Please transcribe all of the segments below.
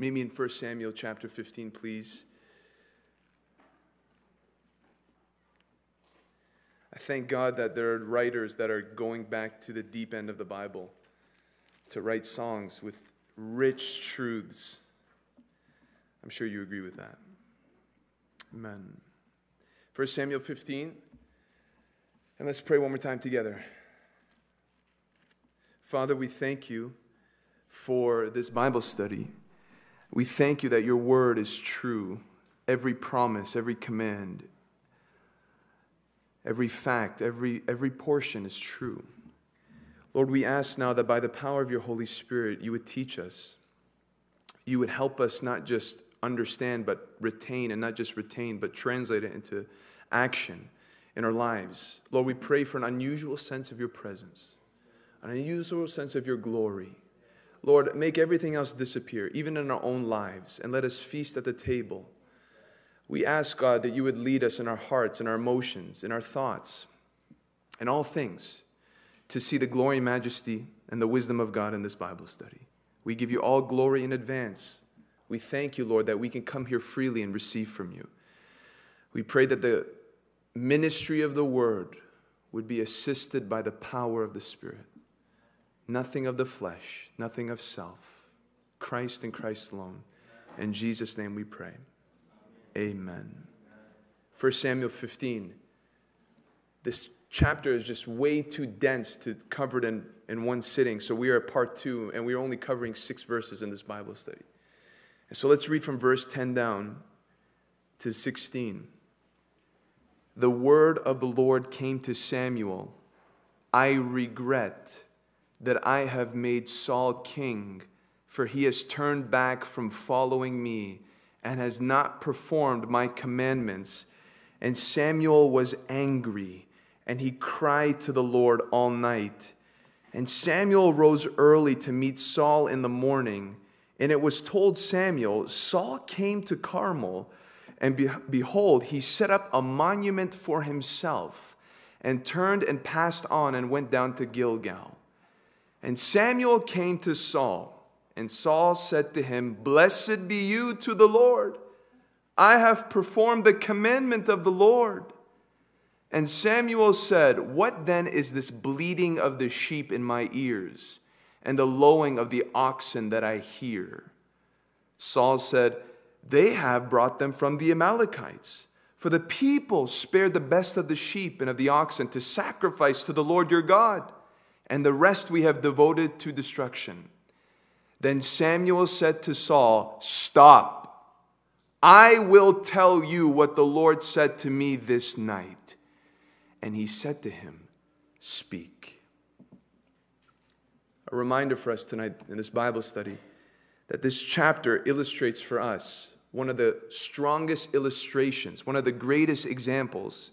Meet me in 1 Samuel chapter 15, please. I thank God that there are writers that are going back to the deep end of the Bible to write songs with rich truths. I'm sure you agree with that. Amen. 1 Samuel 15. And let's pray one more time together. Father, we thank you for this Bible study. We thank you that your word is true. Every promise, every command, every fact, every, every portion is true. Lord, we ask now that by the power of your Holy Spirit, you would teach us. You would help us not just understand, but retain, and not just retain, but translate it into action in our lives. Lord, we pray for an unusual sense of your presence, an unusual sense of your glory. Lord, make everything else disappear, even in our own lives, and let us feast at the table. We ask, God, that you would lead us in our hearts, in our emotions, in our thoughts, in all things, to see the glory majesty and the wisdom of God in this Bible study. We give you all glory in advance. We thank you, Lord, that we can come here freely and receive from you. We pray that the ministry of the word would be assisted by the power of the Spirit. Nothing of the flesh, nothing of self. Christ and Christ alone. In Jesus' name we pray. Amen. 1 Samuel 15. This chapter is just way too dense to cover it in, in one sitting. So we are at part two, and we are only covering six verses in this Bible study. And so let's read from verse 10 down to 16. The word of the Lord came to Samuel I regret that I have made Saul king, for he has turned back from following me and has not performed my commandments. And Samuel was angry, and he cried to the Lord all night. And Samuel rose early to meet Saul in the morning. And it was told Samuel, Saul came to Carmel, and be- behold, he set up a monument for himself, and turned and passed on and went down to Gilgal. And Samuel came to Saul, and Saul said to him, Blessed be you to the Lord. I have performed the commandment of the Lord. And Samuel said, What then is this bleating of the sheep in my ears, and the lowing of the oxen that I hear? Saul said, They have brought them from the Amalekites. For the people spared the best of the sheep and of the oxen to sacrifice to the Lord your God and the rest we have devoted to destruction. Then Samuel said to Saul, Stop. I will tell you what the Lord said to me this night. And he said to him, Speak. A reminder for us tonight in this Bible study that this chapter illustrates for us one of the strongest illustrations, one of the greatest examples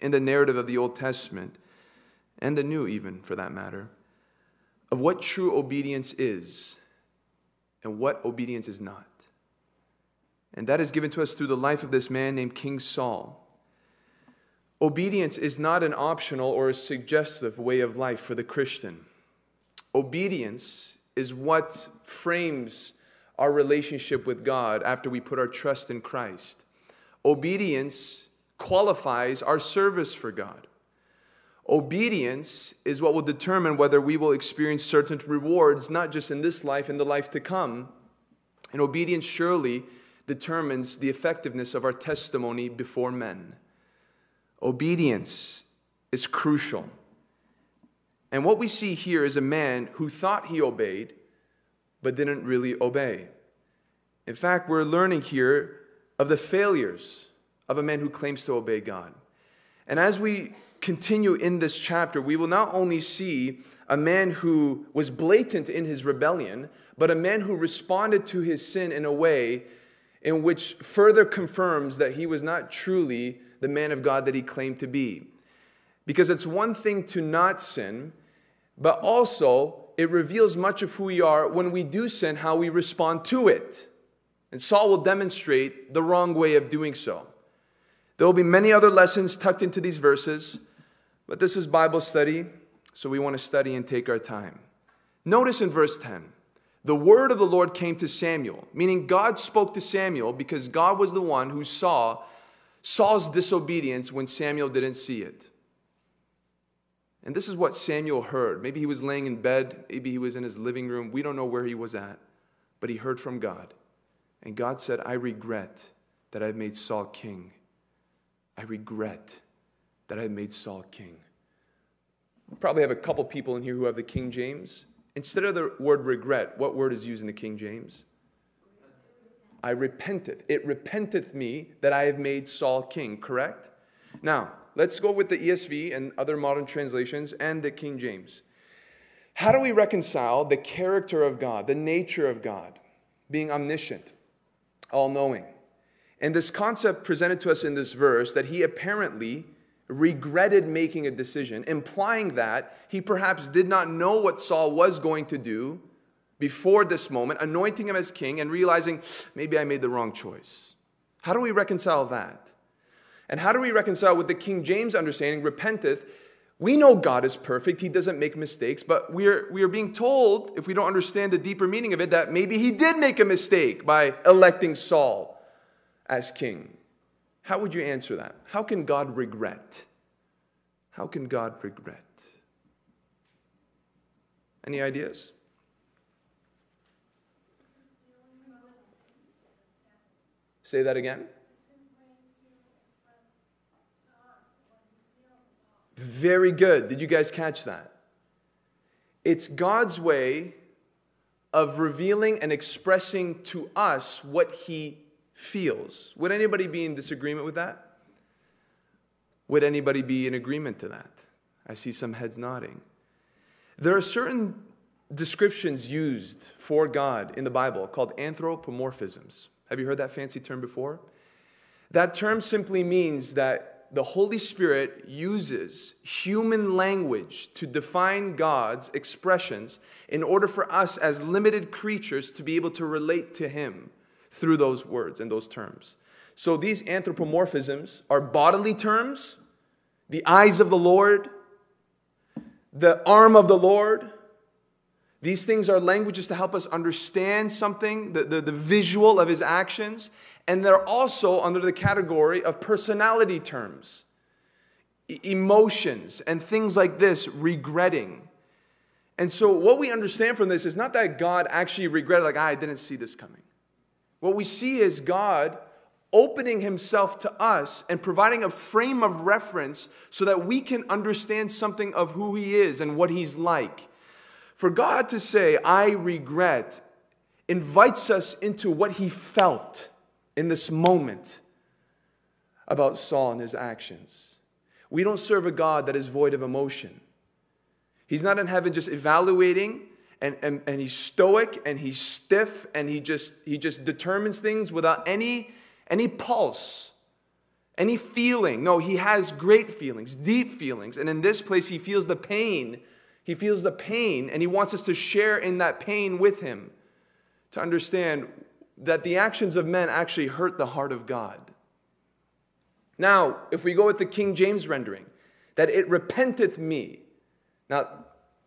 in the narrative of the Old Testament and the new, even for that matter, of what true obedience is and what obedience is not. And that is given to us through the life of this man named King Saul. Obedience is not an optional or a suggestive way of life for the Christian. Obedience is what frames our relationship with God after we put our trust in Christ. Obedience qualifies our service for God. Obedience is what will determine whether we will experience certain rewards, not just in this life, in the life to come. And obedience surely determines the effectiveness of our testimony before men. Obedience is crucial. And what we see here is a man who thought he obeyed, but didn't really obey. In fact, we're learning here of the failures of a man who claims to obey God. And as we continue in this chapter, we will not only see a man who was blatant in his rebellion, but a man who responded to his sin in a way in which further confirms that he was not truly the man of God that he claimed to be. Because it's one thing to not sin, but also it reveals much of who we are when we do sin, how we respond to it. And Saul will demonstrate the wrong way of doing so. There will be many other lessons tucked into these verses. But this is Bible study, so we want to study and take our time. Notice in verse 10 the word of the Lord came to Samuel, meaning God spoke to Samuel because God was the one who saw Saul's disobedience when Samuel didn't see it. And this is what Samuel heard. Maybe he was laying in bed, maybe he was in his living room. We don't know where he was at, but he heard from God. And God said, I regret that I've made Saul king. I regret that I've made Saul king. We probably have a couple people in here who have the King James. Instead of the word regret, what word is used in the King James? I repented. It repenteth me that I have made Saul king, correct? Now, let's go with the ESV and other modern translations and the King James. How do we reconcile the character of God, the nature of God, being omniscient, all knowing? And this concept presented to us in this verse that he apparently regretted making a decision, implying that he perhaps did not know what Saul was going to do before this moment, anointing him as king and realizing maybe I made the wrong choice. How do we reconcile that? And how do we reconcile with the King James understanding, repenteth? We know God is perfect, He doesn't make mistakes, but we are, we are being told, if we don't understand the deeper meaning of it, that maybe He did make a mistake by electing Saul as king. How would you answer that? How can God regret? How can God regret? Any ideas? Say that again. Very good. Did you guys catch that? It's God's way of revealing and expressing to us what He feels. Would anybody be in disagreement with that? Would anybody be in agreement to that? I see some heads nodding. There are certain descriptions used for God in the Bible called anthropomorphisms. Have you heard that fancy term before? That term simply means that the Holy Spirit uses human language to define God's expressions in order for us as limited creatures to be able to relate to Him through those words and those terms. So these anthropomorphisms are bodily terms the eyes of the Lord, the arm of the Lord. These things are languages to help us understand something, the, the, the visual of his actions, and they're also under the category of personality terms, emotions, and things like this, regretting. And so, what we understand from this is not that God actually regretted, like, ah, I didn't see this coming. What we see is God opening himself to us and providing a frame of reference so that we can understand something of who he is and what he's like. For God to say, I regret, invites us into what he felt in this moment about Saul and his actions. We don't serve a God that is void of emotion. He's not in heaven just evaluating and, and, and he's stoic and he's stiff and he just, he just determines things without any, any pulse, any feeling. No, he has great feelings, deep feelings. And in this place, he feels the pain. He feels the pain and he wants us to share in that pain with him to understand that the actions of men actually hurt the heart of God. Now, if we go with the King James rendering, that it repenteth me. Now,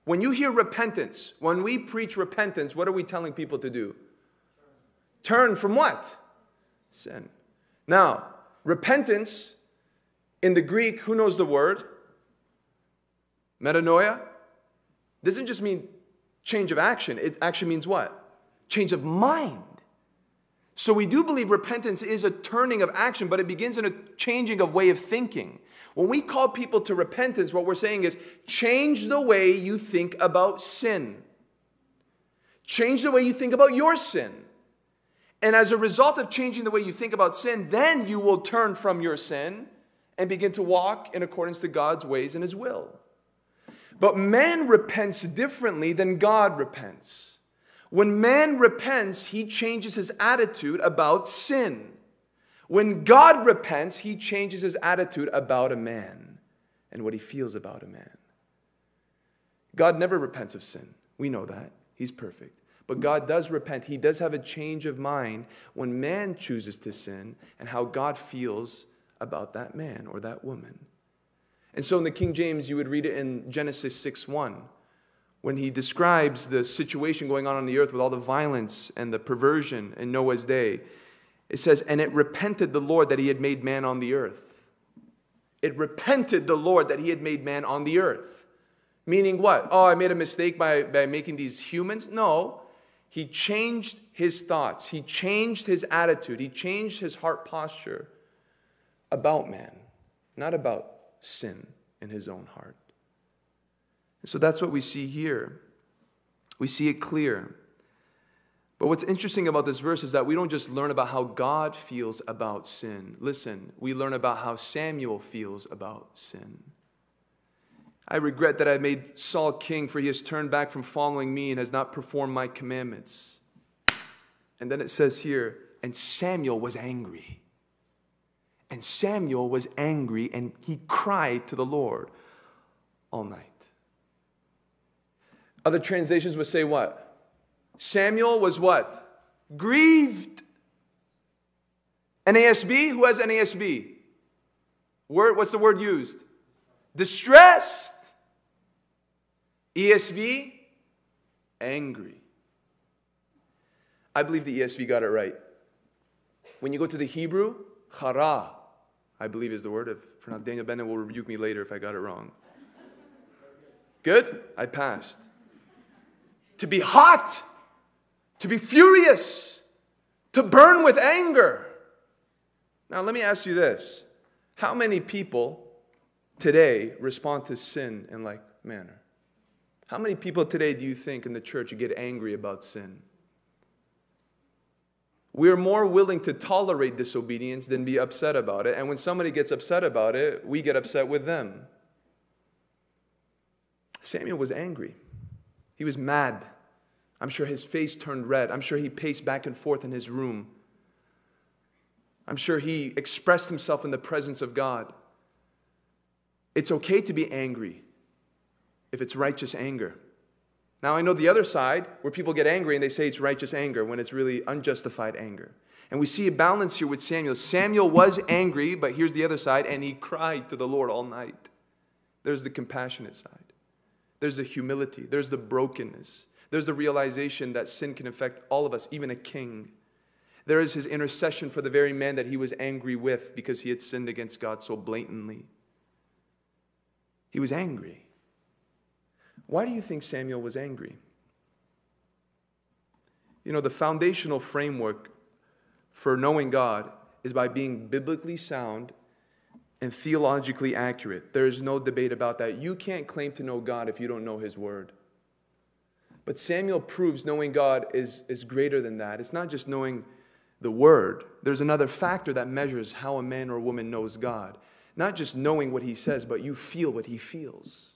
when you hear repentance, when we preach repentance, what are we telling people to do? Turn from what? Sin. Now, repentance in the Greek, who knows the word? Metanoia doesn't just mean change of action, it actually means what? Change of mind. So we do believe repentance is a turning of action, but it begins in a changing of way of thinking. When we call people to repentance, what we're saying is change the way you think about sin. Change the way you think about your sin. And as a result of changing the way you think about sin, then you will turn from your sin and begin to walk in accordance to God's ways and His will. But man repents differently than God repents. When man repents, he changes his attitude about sin. When God repents, he changes his attitude about a man and what he feels about a man. God never repents of sin. We know that. He's perfect. But God does repent. He does have a change of mind when man chooses to sin and how God feels about that man or that woman. And so in the King James, you would read it in Genesis 6 1, when he describes the situation going on on the earth with all the violence and the perversion in Noah's day. It says, And it repented the Lord that he had made man on the earth. It repented the Lord that he had made man on the earth. Meaning what? Oh, I made a mistake by, by making these humans? No. He changed his thoughts, he changed his attitude, he changed his heart posture about man, not about sin in his own heart. And so that's what we see here. We see it clear. But what's interesting about this verse is that we don't just learn about how God feels about sin. Listen, we learn about how Samuel feels about sin. I regret that I made Saul king, for he has turned back from following me and has not performed my commandments. And then it says here, and Samuel was angry. And Samuel was angry and he cried to the Lord all night. Other translations would say what? Samuel was what? Grieved. NASB? Who has NASB? Word, what's the word used? Distressed. ESV? Angry. I believe the ESV got it right. When you go to the Hebrew, chara, I believe is the word. If Daniel Bennett will rebuke me later if I got it wrong. Good? I passed. To be hot, to be furious, to burn with anger. Now, let me ask you this How many people today respond to sin in like manner? How many people today do you think in the church get angry about sin? We're more willing to tolerate disobedience than be upset about it. And when somebody gets upset about it, we get upset with them. Samuel was angry. He was mad. I'm sure his face turned red. I'm sure he paced back and forth in his room. I'm sure he expressed himself in the presence of God. It's okay to be angry if it's righteous anger. Now, I know the other side where people get angry and they say it's righteous anger when it's really unjustified anger. And we see a balance here with Samuel. Samuel was angry, but here's the other side, and he cried to the Lord all night. There's the compassionate side, there's the humility, there's the brokenness, there's the realization that sin can affect all of us, even a king. There is his intercession for the very man that he was angry with because he had sinned against God so blatantly. He was angry. Why do you think Samuel was angry? You know, the foundational framework for knowing God is by being biblically sound and theologically accurate. There is no debate about that. You can't claim to know God if you don't know His Word. But Samuel proves knowing God is, is greater than that. It's not just knowing the Word, there's another factor that measures how a man or woman knows God. Not just knowing what He says, but you feel what He feels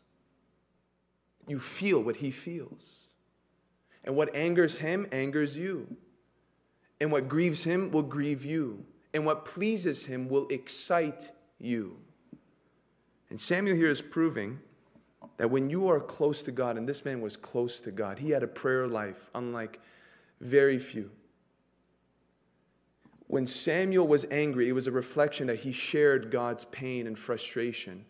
you feel what he feels. And what angers him angers you. And what grieves him will grieve you. And what pleases him will excite you. And Samuel here is proving that when you are close to God, and this man was close to God, he had a prayer life unlike very few. When Samuel was angry, it was a reflection that he shared God's pain and frustration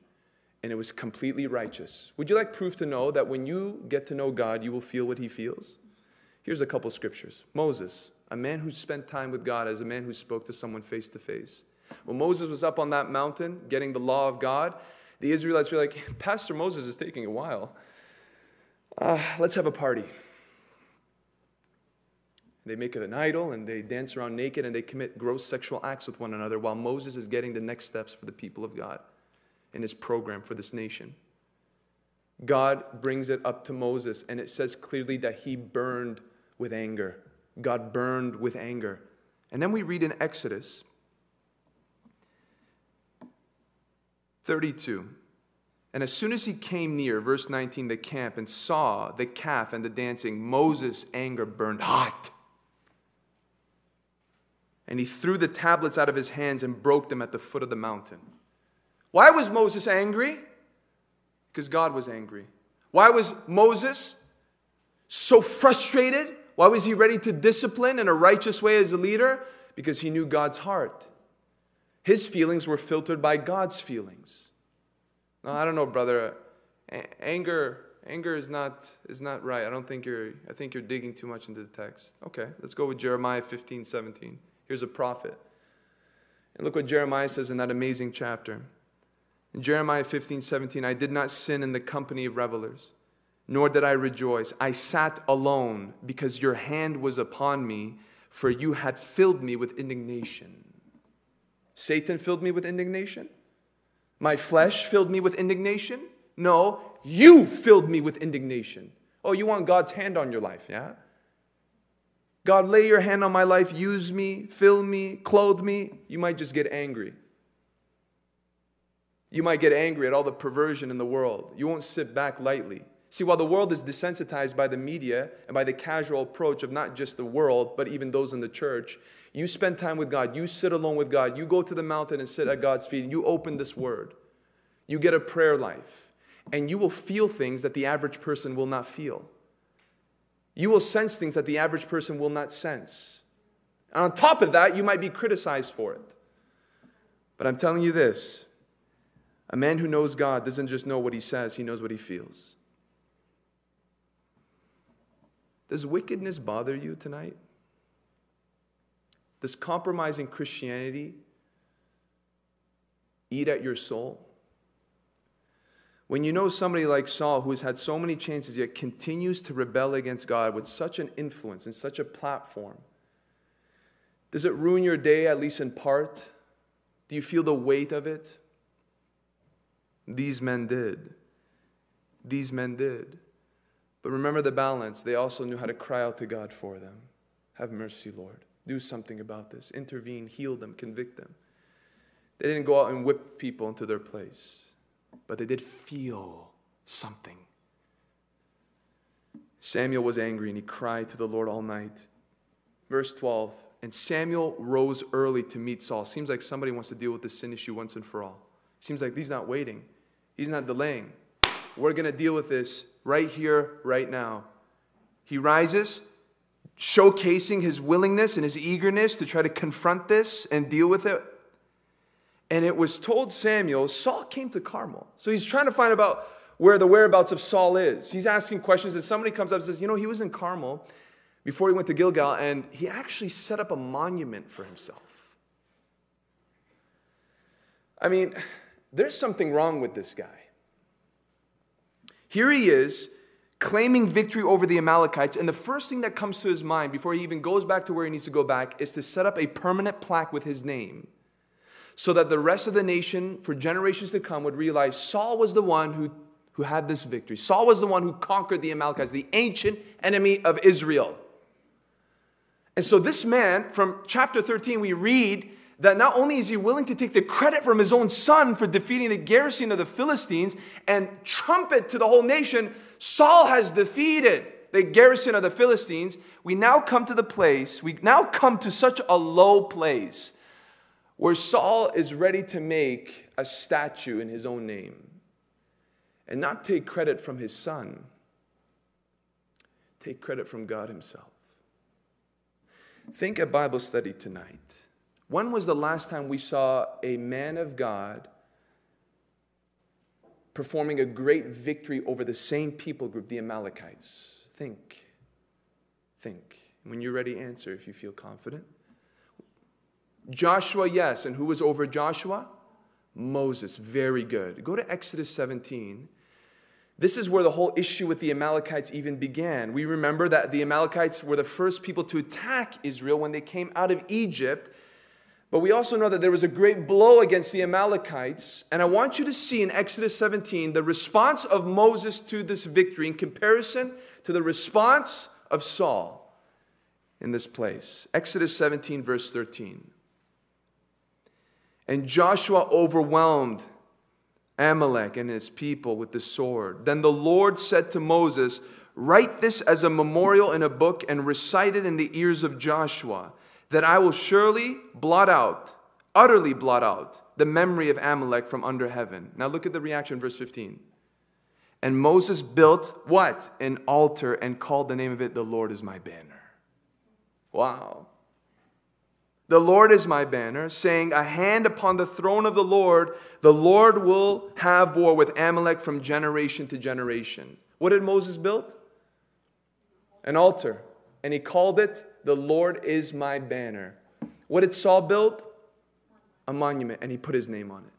and it was completely righteous. Would you like proof to know that when you get to know God, you will feel what he feels? Here's a couple scriptures. Moses, a man who spent time with God as a man who spoke to someone face to face. When Moses was up on that mountain getting the law of God, the Israelites were like, Pastor Moses is taking a while. Uh, let's have a party. They make it an idol and they dance around naked and they commit gross sexual acts with one another while Moses is getting the next steps for the people of God in his program for this nation. God brings it up to Moses, and it says clearly that he burned with anger. God burned with anger. And then we read in Exodus 32. And as soon as he came near, verse 19, the camp and saw the calf and the dancing, Moses' anger burned hot. And he threw the tablets out of his hands and broke them at the foot of the mountain. Why was Moses angry? Because God was angry. Why was Moses so frustrated? Why was he ready to discipline in a righteous way as a leader? Because he knew God's heart. His feelings were filtered by God's feelings. No, I don't know, brother. A- anger, anger is not is not right. I don't think you're. I think you're digging too much into the text. Okay, let's go with Jeremiah 15, 17. Here's a prophet. And look what Jeremiah says in that amazing chapter. Jeremiah 15, 17, I did not sin in the company of revelers, nor did I rejoice. I sat alone because your hand was upon me, for you had filled me with indignation. Satan filled me with indignation? My flesh filled me with indignation? No, you filled me with indignation. Oh, you want God's hand on your life, yeah? God, lay your hand on my life, use me, fill me, clothe me. You might just get angry. You might get angry at all the perversion in the world. You won't sit back lightly. See, while the world is desensitized by the media and by the casual approach of not just the world, but even those in the church, you spend time with God. You sit alone with God. You go to the mountain and sit at God's feet. And you open this word. You get a prayer life. And you will feel things that the average person will not feel. You will sense things that the average person will not sense. And on top of that, you might be criticized for it. But I'm telling you this a man who knows God doesn't just know what he says, he knows what he feels. Does wickedness bother you tonight? Does compromising Christianity eat at your soul? When you know somebody like Saul, who has had so many chances yet continues to rebel against God with such an influence and such a platform, does it ruin your day, at least in part? Do you feel the weight of it? These men did. These men did. But remember the balance. They also knew how to cry out to God for them. Have mercy, Lord. Do something about this. Intervene, heal them, convict them. They didn't go out and whip people into their place, but they did feel something. Samuel was angry and he cried to the Lord all night. Verse 12 And Samuel rose early to meet Saul. Seems like somebody wants to deal with the sin issue once and for all. Seems like he's not waiting, he's not delaying. We're going to deal with this right here, right now. He rises, showcasing his willingness and his eagerness to try to confront this and deal with it. And it was told Samuel, Saul came to Carmel. So he's trying to find about where the whereabouts of Saul is. He's asking questions, and somebody comes up and says, You know, he was in Carmel before he went to Gilgal, and he actually set up a monument for himself. I mean, there's something wrong with this guy. Here he is claiming victory over the Amalekites, and the first thing that comes to his mind before he even goes back to where he needs to go back is to set up a permanent plaque with his name so that the rest of the nation for generations to come would realize Saul was the one who, who had this victory. Saul was the one who conquered the Amalekites, the ancient enemy of Israel. And so, this man, from chapter 13, we read that not only is he willing to take the credit from his own son for defeating the garrison of the Philistines and trumpet to the whole nation, Saul has defeated the garrison of the Philistines. We now come to the place, we now come to such a low place where Saul is ready to make a statue in his own name and not take credit from his son, take credit from God himself. Think a Bible study tonight. When was the last time we saw a man of God performing a great victory over the same people group, the Amalekites? Think. Think. When you're ready, answer if you feel confident. Joshua, yes. And who was over Joshua? Moses. Very good. Go to Exodus 17. This is where the whole issue with the Amalekites even began. We remember that the Amalekites were the first people to attack Israel when they came out of Egypt but we also know that there was a great blow against the Amalekites. And I want you to see in Exodus 17 the response of Moses to this victory in comparison to the response of Saul in this place. Exodus 17, verse 13. And Joshua overwhelmed Amalek and his people with the sword. Then the Lord said to Moses, Write this as a memorial in a book and recite it in the ears of Joshua that I will surely blot out, utterly blot out, the memory of Amalek from under heaven. Now look at the reaction, verse 15. And Moses built what? An altar and called the name of it, The Lord is my banner. Wow. The Lord is my banner, saying, A hand upon the throne of the Lord, the Lord will have war with Amalek from generation to generation. What did Moses build? An altar. And he called it, The Lord is my banner. What did Saul build? A monument, and he put his name on it.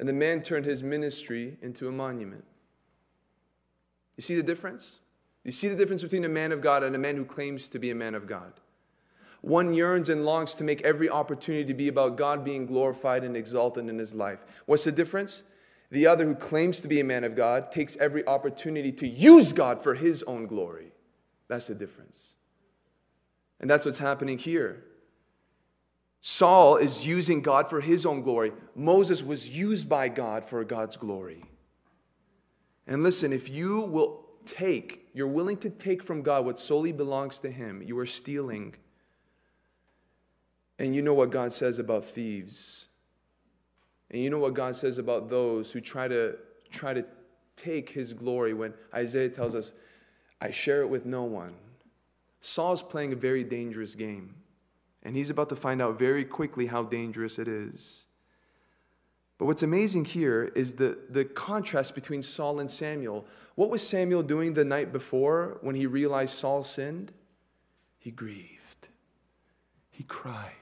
And the man turned his ministry into a monument. You see the difference? You see the difference between a man of God and a man who claims to be a man of God. One yearns and longs to make every opportunity to be about God being glorified and exalted in his life. What's the difference? The other, who claims to be a man of God, takes every opportunity to use God for his own glory. That's the difference. And that's what's happening here. Saul is using God for his own glory. Moses was used by God for God's glory. And listen, if you will take, you're willing to take from God what solely belongs to him, you are stealing. And you know what God says about thieves. And you know what God says about those who try to try to take his glory when Isaiah tells us, I share it with no one. Saul's playing a very dangerous game. And he's about to find out very quickly how dangerous it is. But what's amazing here is the, the contrast between Saul and Samuel. What was Samuel doing the night before when he realized Saul sinned? He grieved, he cried,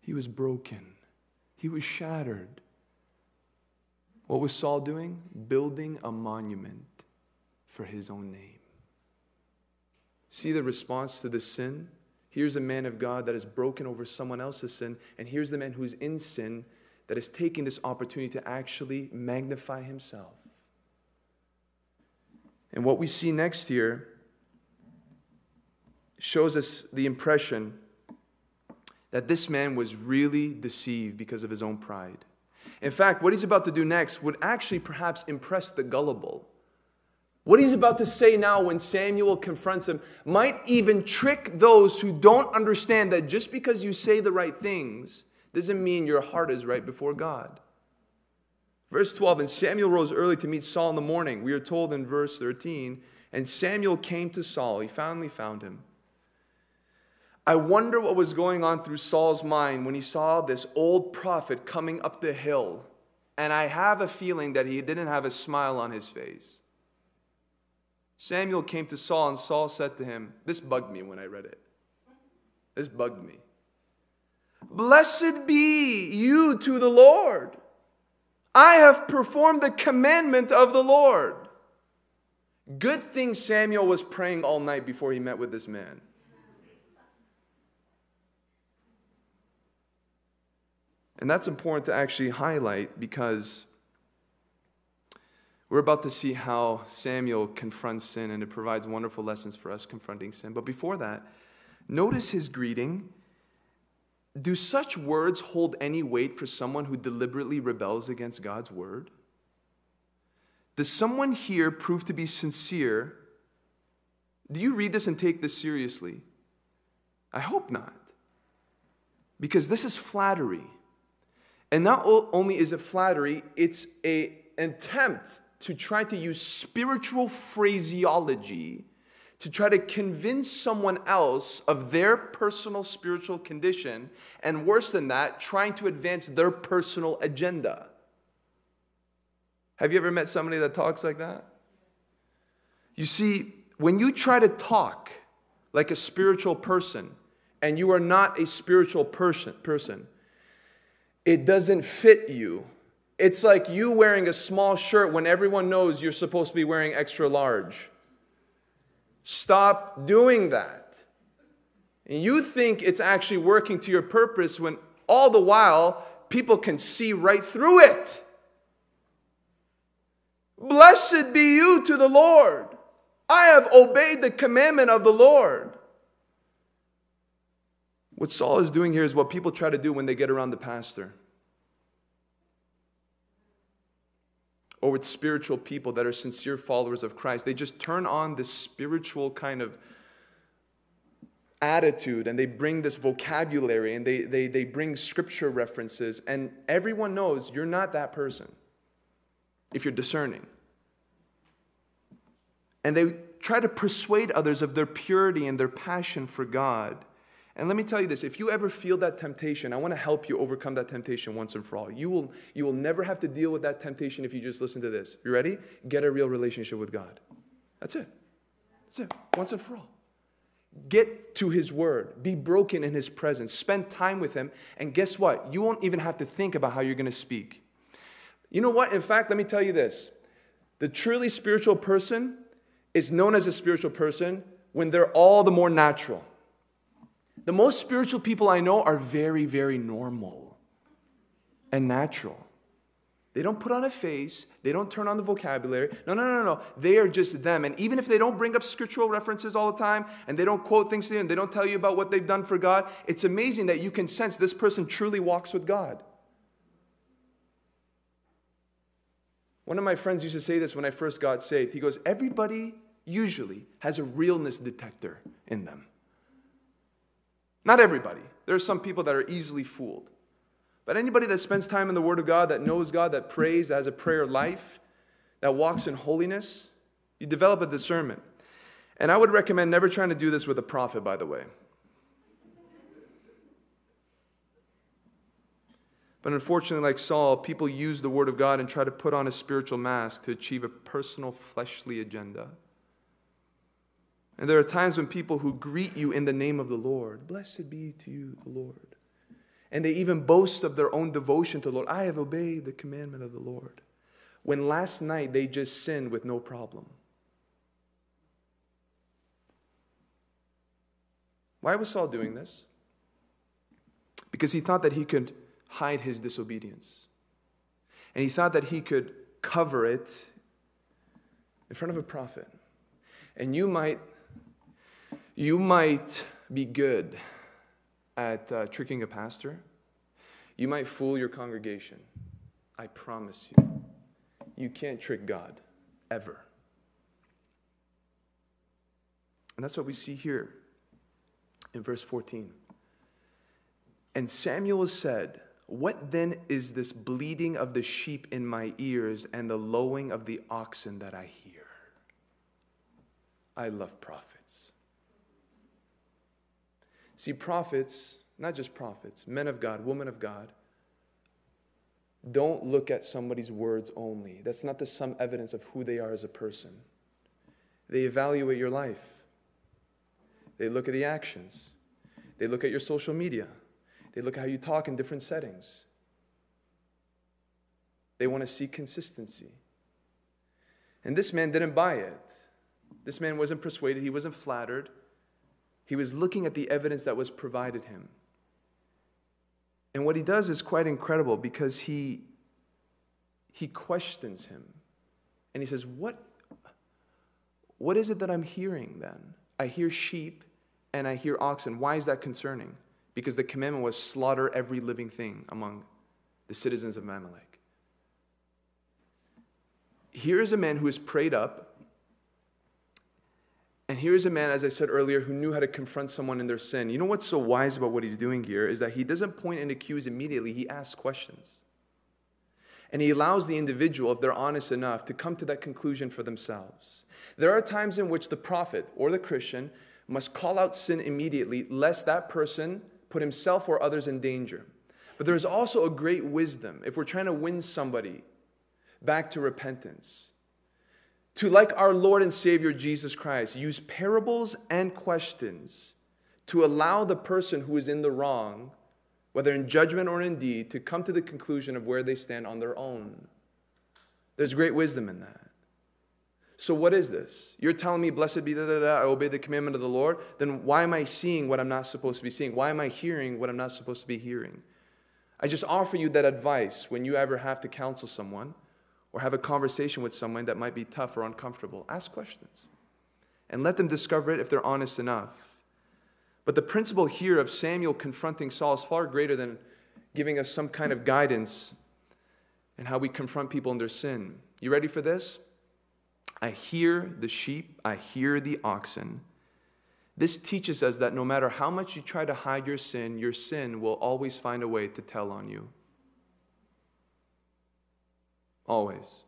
he was broken, he was shattered. What was Saul doing? Building a monument for his own name. See the response to the sin? Here's a man of God that is broken over someone else's sin, and here's the man who's in sin that is taking this opportunity to actually magnify himself. And what we see next here shows us the impression that this man was really deceived because of his own pride. In fact, what he's about to do next would actually perhaps impress the gullible. What he's about to say now when Samuel confronts him might even trick those who don't understand that just because you say the right things doesn't mean your heart is right before God. Verse 12, and Samuel rose early to meet Saul in the morning. We are told in verse 13, and Samuel came to Saul. He finally found him. I wonder what was going on through Saul's mind when he saw this old prophet coming up the hill. And I have a feeling that he didn't have a smile on his face. Samuel came to Saul, and Saul said to him, This bugged me when I read it. This bugged me. Blessed be you to the Lord. I have performed the commandment of the Lord. Good thing Samuel was praying all night before he met with this man. And that's important to actually highlight because we're about to see how Samuel confronts sin, and it provides wonderful lessons for us confronting sin. But before that, notice his greeting. Do such words hold any weight for someone who deliberately rebels against God's word? Does someone here prove to be sincere? Do you read this and take this seriously? I hope not. Because this is flattery. And not only is it flattery, it's an attempt to try to use spiritual phraseology to try to convince someone else of their personal spiritual condition, and worse than that, trying to advance their personal agenda. Have you ever met somebody that talks like that? You see, when you try to talk like a spiritual person, and you are not a spiritual person, person it doesn't fit you it's like you wearing a small shirt when everyone knows you're supposed to be wearing extra large. Stop doing that. And you think it's actually working to your purpose when all the while people can see right through it. Blessed be you to the Lord. I have obeyed the commandment of the Lord. What Saul is doing here is what people try to do when they get around the pastor. Or with spiritual people that are sincere followers of Christ. They just turn on this spiritual kind of attitude and they bring this vocabulary and they, they, they bring scripture references, and everyone knows you're not that person if you're discerning. And they try to persuade others of their purity and their passion for God. And let me tell you this if you ever feel that temptation, I want to help you overcome that temptation once and for all. You will, you will never have to deal with that temptation if you just listen to this. You ready? Get a real relationship with God. That's it. That's it. Once and for all. Get to His Word. Be broken in His presence. Spend time with Him. And guess what? You won't even have to think about how you're going to speak. You know what? In fact, let me tell you this the truly spiritual person is known as a spiritual person when they're all the more natural. The most spiritual people I know are very, very normal and natural. They don't put on a face, they don't turn on the vocabulary. No, no, no, no. They are just them. And even if they don't bring up scriptural references all the time and they don't quote things to you and they don't tell you about what they've done for God, it's amazing that you can sense this person truly walks with God. One of my friends used to say this when I first got saved. He goes, Everybody usually has a realness detector in them. Not everybody. There are some people that are easily fooled. But anybody that spends time in the Word of God, that knows God, that prays, that has a prayer life, that walks in holiness, you develop a discernment. And I would recommend never trying to do this with a prophet, by the way. But unfortunately, like Saul, people use the Word of God and try to put on a spiritual mask to achieve a personal fleshly agenda. And there are times when people who greet you in the name of the Lord, blessed be to you, the Lord. And they even boast of their own devotion to the Lord. I have obeyed the commandment of the Lord. When last night they just sinned with no problem. Why was Saul doing this? Because he thought that he could hide his disobedience. And he thought that he could cover it in front of a prophet. And you might you might be good at uh, tricking a pastor. You might fool your congregation. I promise you. You can't trick God ever. And that's what we see here in verse 14. And Samuel said, what then is this bleating of the sheep in my ears and the lowing of the oxen that I hear? I love prophets. See, prophets, not just prophets, men of God, women of God, don't look at somebody's words only. That's not the sum evidence of who they are as a person. They evaluate your life, they look at the actions, they look at your social media. They look at how you talk in different settings. They want to see consistency. And this man didn't buy it. This man wasn't persuaded, he wasn't flattered. He was looking at the evidence that was provided him. And what he does is quite incredible because he, he questions him. And he says, what, what is it that I'm hearing then? I hear sheep and I hear oxen. Why is that concerning? because the commandment was slaughter every living thing among the citizens of Amalek. Here is a man who is prayed up. And here is a man, as I said earlier, who knew how to confront someone in their sin. You know what's so wise about what he's doing here is that he doesn't point and accuse immediately, he asks questions. And he allows the individual, if they're honest enough, to come to that conclusion for themselves. There are times in which the prophet or the Christian must call out sin immediately, lest that person put himself or others in danger. But there's also a great wisdom if we're trying to win somebody back to repentance. To, like our Lord and Savior Jesus Christ, use parables and questions to allow the person who is in the wrong, whether in judgment or in deed, to come to the conclusion of where they stand on their own. There's great wisdom in that. So, what is this? You're telling me, blessed be, da, da, da, I obey the commandment of the Lord. Then why am I seeing what I'm not supposed to be seeing? Why am I hearing what I'm not supposed to be hearing? I just offer you that advice when you ever have to counsel someone or have a conversation with someone that might be tough or uncomfortable. Ask questions and let them discover it if they're honest enough. But the principle here of Samuel confronting Saul is far greater than giving us some kind of guidance in how we confront people in their sin. You ready for this? I hear the sheep, I hear the oxen. This teaches us that no matter how much you try to hide your sin, your sin will always find a way to tell on you. Always.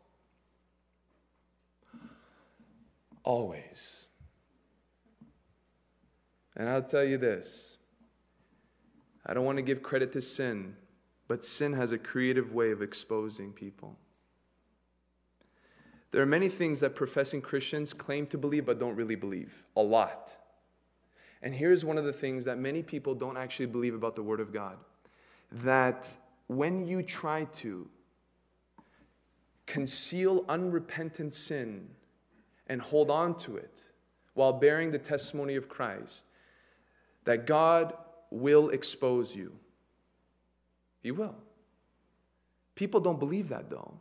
Always. And I'll tell you this I don't want to give credit to sin, but sin has a creative way of exposing people. There are many things that professing Christians claim to believe but don't really believe. A lot. And here's one of the things that many people don't actually believe about the Word of God that when you try to conceal unrepentant sin and hold on to it while bearing the testimony of Christ, that God will expose you. He will. People don't believe that, though.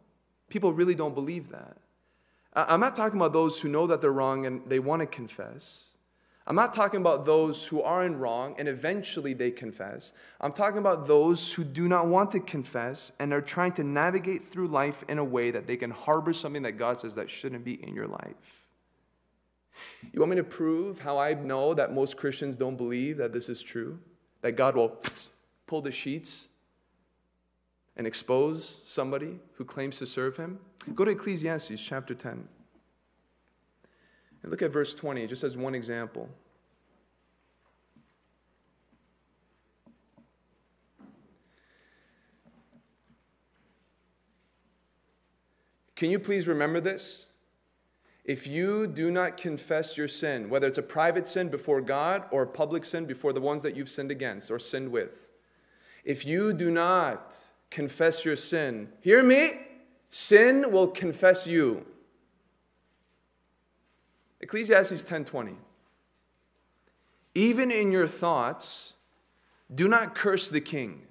People really don't believe that. I'm not talking about those who know that they're wrong and they want to confess. I'm not talking about those who are in wrong and eventually they confess. I'm talking about those who do not want to confess and are trying to navigate through life in a way that they can harbor something that God says that shouldn't be in your life. You want me to prove how I know that most Christians don't believe that this is true? That God will pull the sheets and expose somebody who claims to serve him? Go to Ecclesiastes chapter 10. And look at verse 20, just as one example. Can you please remember this? If you do not confess your sin, whether it's a private sin before God or a public sin before the ones that you've sinned against or sinned with, if you do not confess your sin, hear me, sin will confess you. Ecclesiastes 10:20. Even in your thoughts, do not curse the king,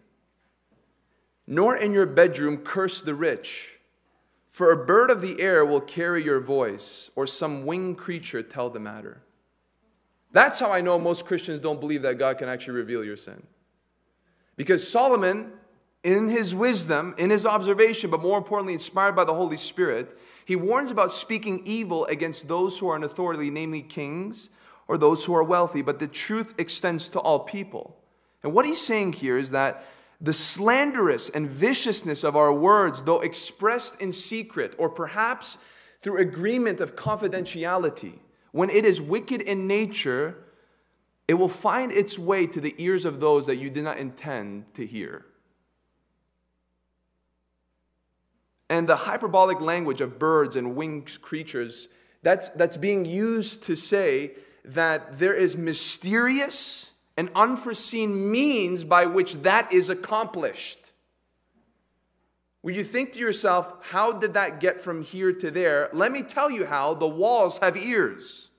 nor in your bedroom curse the rich, for a bird of the air will carry your voice, or some winged creature tell the matter. That's how I know most Christians don't believe that God can actually reveal your sin. Because Solomon, in his wisdom, in his observation, but more importantly, inspired by the Holy Spirit, he warns about speaking evil against those who are in authority, namely kings or those who are wealthy, but the truth extends to all people. And what he's saying here is that the slanderous and viciousness of our words, though expressed in secret or perhaps through agreement of confidentiality, when it is wicked in nature, it will find its way to the ears of those that you did not intend to hear. And the hyperbolic language of birds and winged creatures, that's, that's being used to say that there is mysterious and unforeseen means by which that is accomplished. When you think to yourself, how did that get from here to there? Let me tell you how the walls have ears.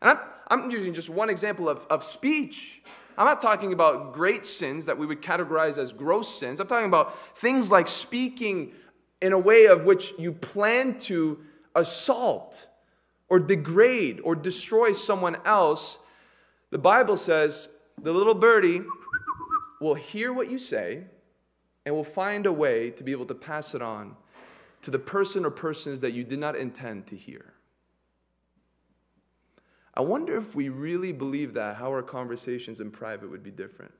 And I'm, I'm using just one example of, of speech. I'm not talking about great sins that we would categorize as gross sins. I'm talking about things like speaking in a way of which you plan to assault or degrade or destroy someone else. The Bible says the little birdie will hear what you say and will find a way to be able to pass it on to the person or persons that you did not intend to hear. I wonder if we really believe that, how our conversations in private would be different.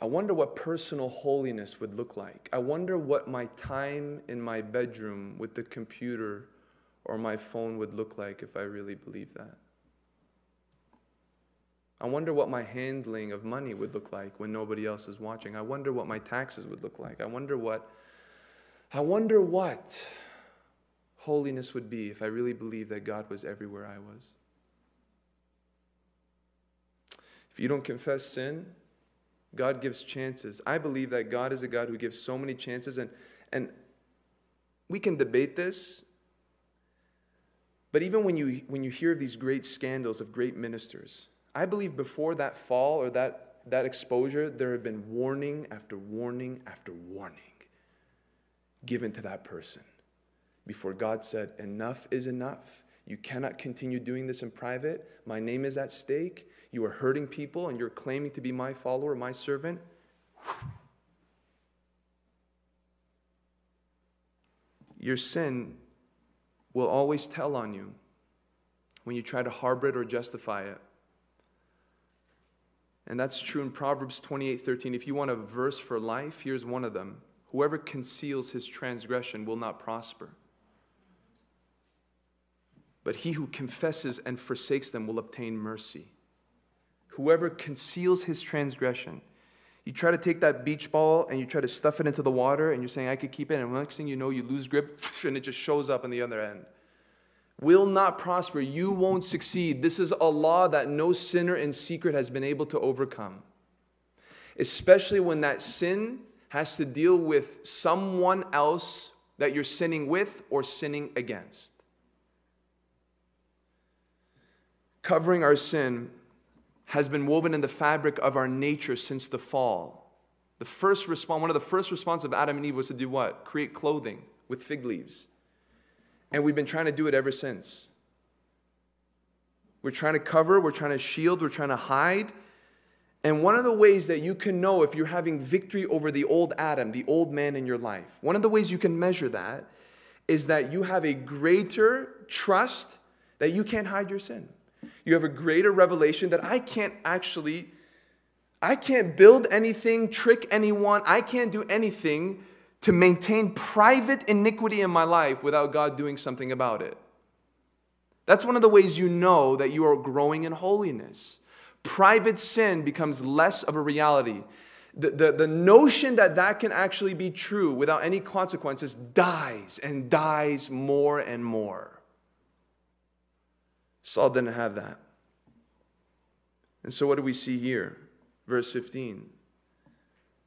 I wonder what personal holiness would look like. I wonder what my time in my bedroom with the computer or my phone would look like if I really believed that. I wonder what my handling of money would look like when nobody else is watching. I wonder what my taxes would look like. I wonder what I wonder what holiness would be if I really believed that God was everywhere I was. If you don't confess sin, God gives chances. I believe that God is a God who gives so many chances, and, and we can debate this. But even when you, when you hear these great scandals of great ministers, I believe before that fall or that, that exposure, there have been warning after warning after warning given to that person before God said, Enough is enough. You cannot continue doing this in private. My name is at stake. You are hurting people and you're claiming to be my follower, my servant. Your sin will always tell on you when you try to harbor it or justify it. And that's true in Proverbs 28 13. If you want a verse for life, here's one of them Whoever conceals his transgression will not prosper but he who confesses and forsakes them will obtain mercy. Whoever conceals his transgression, you try to take that beach ball and you try to stuff it into the water and you're saying, I could keep it. And the next thing you know, you lose grip and it just shows up on the other end. Will not prosper. You won't succeed. This is a law that no sinner in secret has been able to overcome. Especially when that sin has to deal with someone else that you're sinning with or sinning against. Covering our sin has been woven in the fabric of our nature since the fall. The first response, one of the first responses of Adam and Eve was to do what? Create clothing with fig leaves. And we've been trying to do it ever since. We're trying to cover, we're trying to shield, we're trying to hide. And one of the ways that you can know if you're having victory over the old Adam, the old man in your life, one of the ways you can measure that is that you have a greater trust that you can't hide your sin. You have a greater revelation that I can't actually, I can't build anything, trick anyone, I can't do anything to maintain private iniquity in my life without God doing something about it. That's one of the ways you know that you are growing in holiness. Private sin becomes less of a reality. The, the, the notion that that can actually be true without any consequences dies and dies more and more. Saul didn't have that. And so, what do we see here? Verse 15.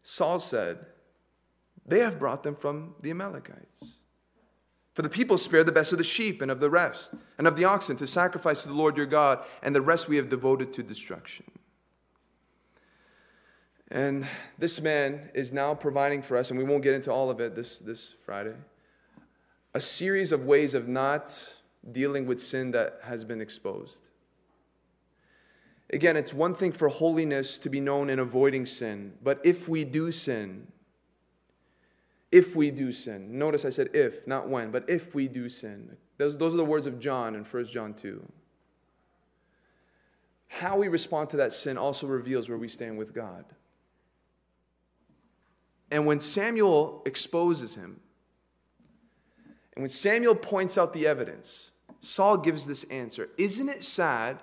Saul said, They have brought them from the Amalekites. For the people spared the best of the sheep and of the rest, and of the oxen to sacrifice to the Lord your God, and the rest we have devoted to destruction. And this man is now providing for us, and we won't get into all of it this, this Friday, a series of ways of not dealing with sin that has been exposed. Again, it's one thing for holiness to be known in avoiding sin, but if we do sin, if we do sin, notice I said if, not when, but if we do sin, those, those are the words of John in 1 John 2. How we respond to that sin also reveals where we stand with God. And when Samuel exposes him, and when Samuel points out the evidence, Saul gives this answer Isn't it sad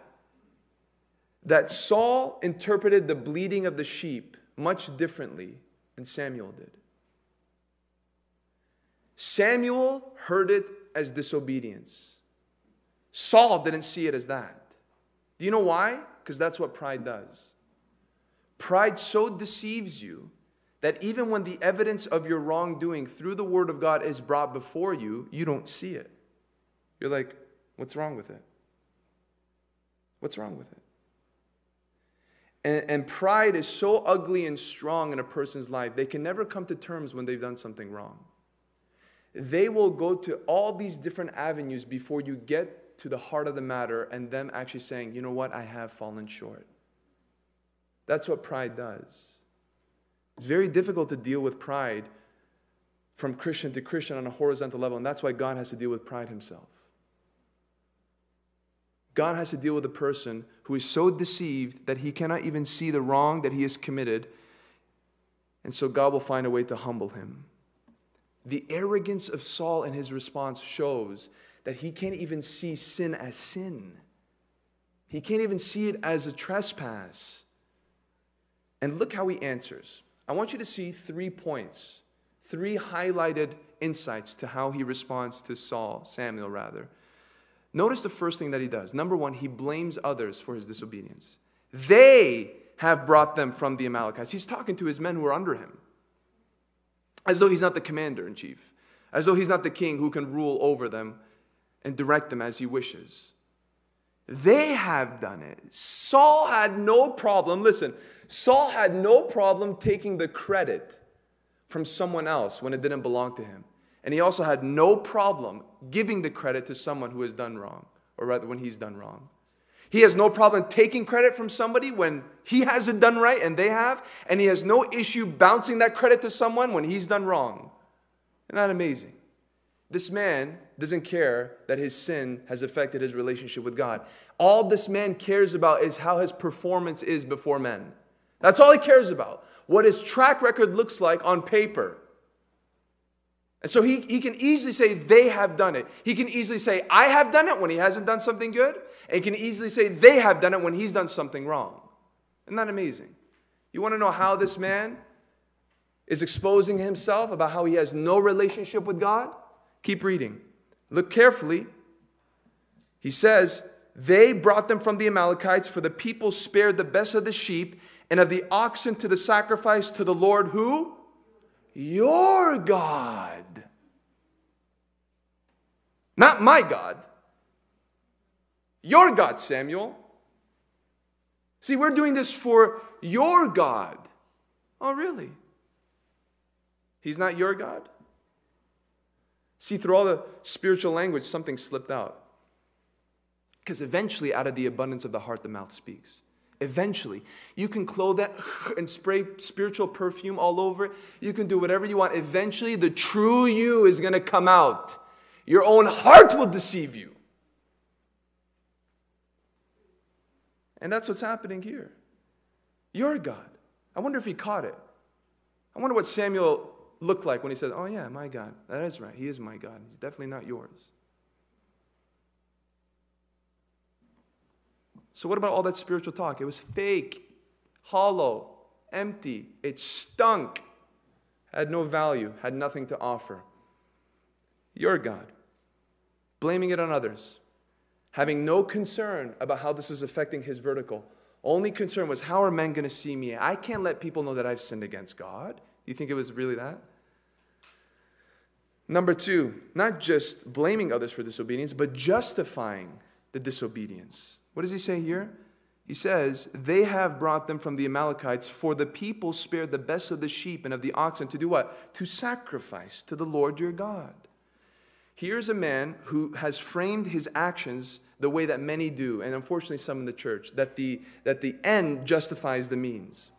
that Saul interpreted the bleating of the sheep much differently than Samuel did? Samuel heard it as disobedience. Saul didn't see it as that. Do you know why? Because that's what pride does. Pride so deceives you that even when the evidence of your wrongdoing through the Word of God is brought before you, you don't see it. You're like, what's wrong with it? What's wrong with it? And, and, pride is so ugly and strong in a person's life, they can never come to terms when they've done something wrong. They will go to all these different avenues before you get to the heart of the matter and them actually saying, you know what, I have fallen short. That's what pride does. It's very difficult to deal with pride from Christian to Christian on a horizontal level, and that's why God has to deal with pride himself. God has to deal with a person who is so deceived that he cannot even see the wrong that he has committed, and so God will find a way to humble him. The arrogance of Saul in his response shows that he can't even see sin as sin. He can't even see it as a trespass. And look how he answers. I want you to see three points, three highlighted insights to how he responds to Saul, Samuel rather. Notice the first thing that he does. Number one, he blames others for his disobedience. They have brought them from the Amalekites. He's talking to his men who are under him, as though he's not the commander in chief, as though he's not the king who can rule over them and direct them as he wishes. They have done it. Saul had no problem. Listen, Saul had no problem taking the credit from someone else when it didn't belong to him. And he also had no problem giving the credit to someone who has done wrong, or rather, when he's done wrong. He has no problem taking credit from somebody when he hasn't done right and they have, and he has no issue bouncing that credit to someone when he's done wrong. Isn't that amazing? This man doesn't care that his sin has affected his relationship with God. All this man cares about is how his performance is before men. That's all he cares about. What his track record looks like on paper. And so he, he can easily say, they have done it. He can easily say, I have done it when he hasn't done something good. And he can easily say, they have done it when he's done something wrong. Isn't that amazing? You want to know how this man is exposing himself about how he has no relationship with God? Keep reading. Look carefully. He says, They brought them from the Amalekites, for the people spared the best of the sheep and of the oxen to the sacrifice to the Lord who? Your God. Not my God. Your God, Samuel. See, we're doing this for your God. Oh, really? He's not your God? See, through all the spiritual language, something slipped out. Because eventually, out of the abundance of the heart, the mouth speaks. Eventually, you can clothe that and spray spiritual perfume all over. It. You can do whatever you want. Eventually, the true you is going to come out. Your own heart will deceive you. And that's what's happening here. Your God. I wonder if he caught it. I wonder what Samuel looked like when he said, Oh, yeah, my God. That is right. He is my God. He's definitely not yours. So, what about all that spiritual talk? It was fake, hollow, empty. It stunk, had no value, had nothing to offer. Your God, blaming it on others, having no concern about how this was affecting his vertical. Only concern was, how are men going to see me? I can't let people know that I've sinned against God. Do you think it was really that? Number two, not just blaming others for disobedience, but justifying the disobedience. What does he say here? He says, They have brought them from the Amalekites, for the people spared the best of the sheep and of the oxen to do what? To sacrifice to the Lord your God. Here's a man who has framed his actions the way that many do, and unfortunately some in the church, that the, that the end justifies the means.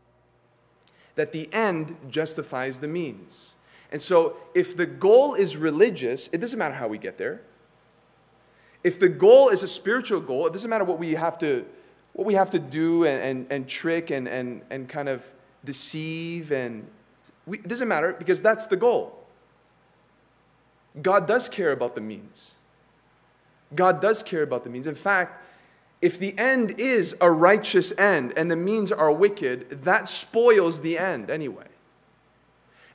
That the end justifies the means. And so if the goal is religious, it doesn't matter how we get there. If the goal is a spiritual goal, it doesn't matter what we have to, what we have to do and, and, and trick and, and, and kind of deceive. And we, it doesn't matter because that's the goal. God does care about the means. God does care about the means. In fact, if the end is a righteous end and the means are wicked, that spoils the end anyway.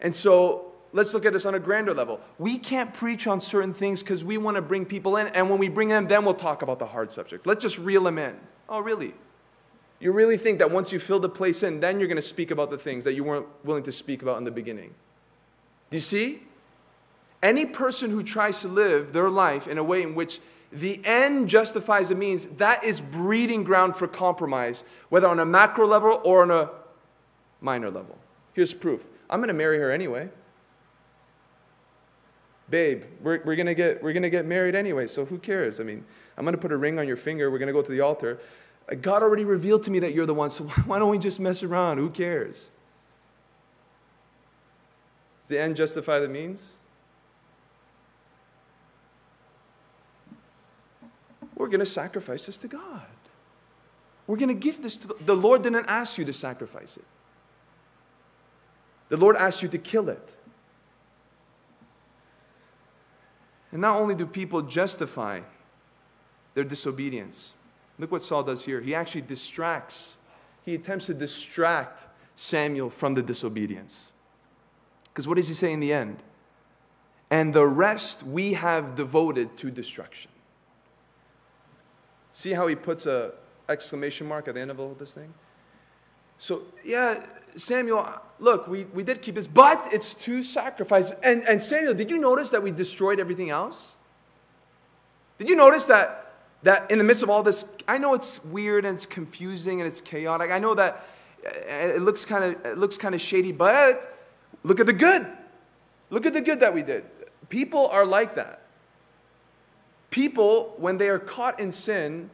And so let's look at this on a grander level. We can't preach on certain things because we want to bring people in, and when we bring them, then we'll talk about the hard subjects. Let's just reel them in. Oh, really? You really think that once you fill the place in, then you're going to speak about the things that you weren't willing to speak about in the beginning? Do you see? Any person who tries to live their life in a way in which the end justifies the means, that is breeding ground for compromise, whether on a macro level or on a minor level. Here's proof I'm going to marry her anyway babe, we're, we're going to get we're gonna get married anyway, so who cares? I mean, I'm going to put a ring on your finger. We're going to go to the altar. Uh, God already revealed to me that you're the one, so why don't we just mess around? Who cares? Does the end justify the means? We're going to sacrifice this to God. We're going to give this to the, the Lord didn't ask you to sacrifice it. The Lord asked you to kill it. And not only do people justify their disobedience, look what Saul does here. He actually distracts, he attempts to distract Samuel from the disobedience. Because what does he say in the end? And the rest we have devoted to destruction. See how he puts a exclamation mark at the end of all this thing? So, yeah, Samuel, look, we, we did keep this, but it's two sacrifices. And, and Samuel, did you notice that we destroyed everything else? Did you notice that, that in the midst of all this, I know it's weird and it's confusing and it's chaotic. I know that uh, it looks kind of it looks kind of shady, but look at the good. Look at the good that we did. People are like that. People, when they are caught in sin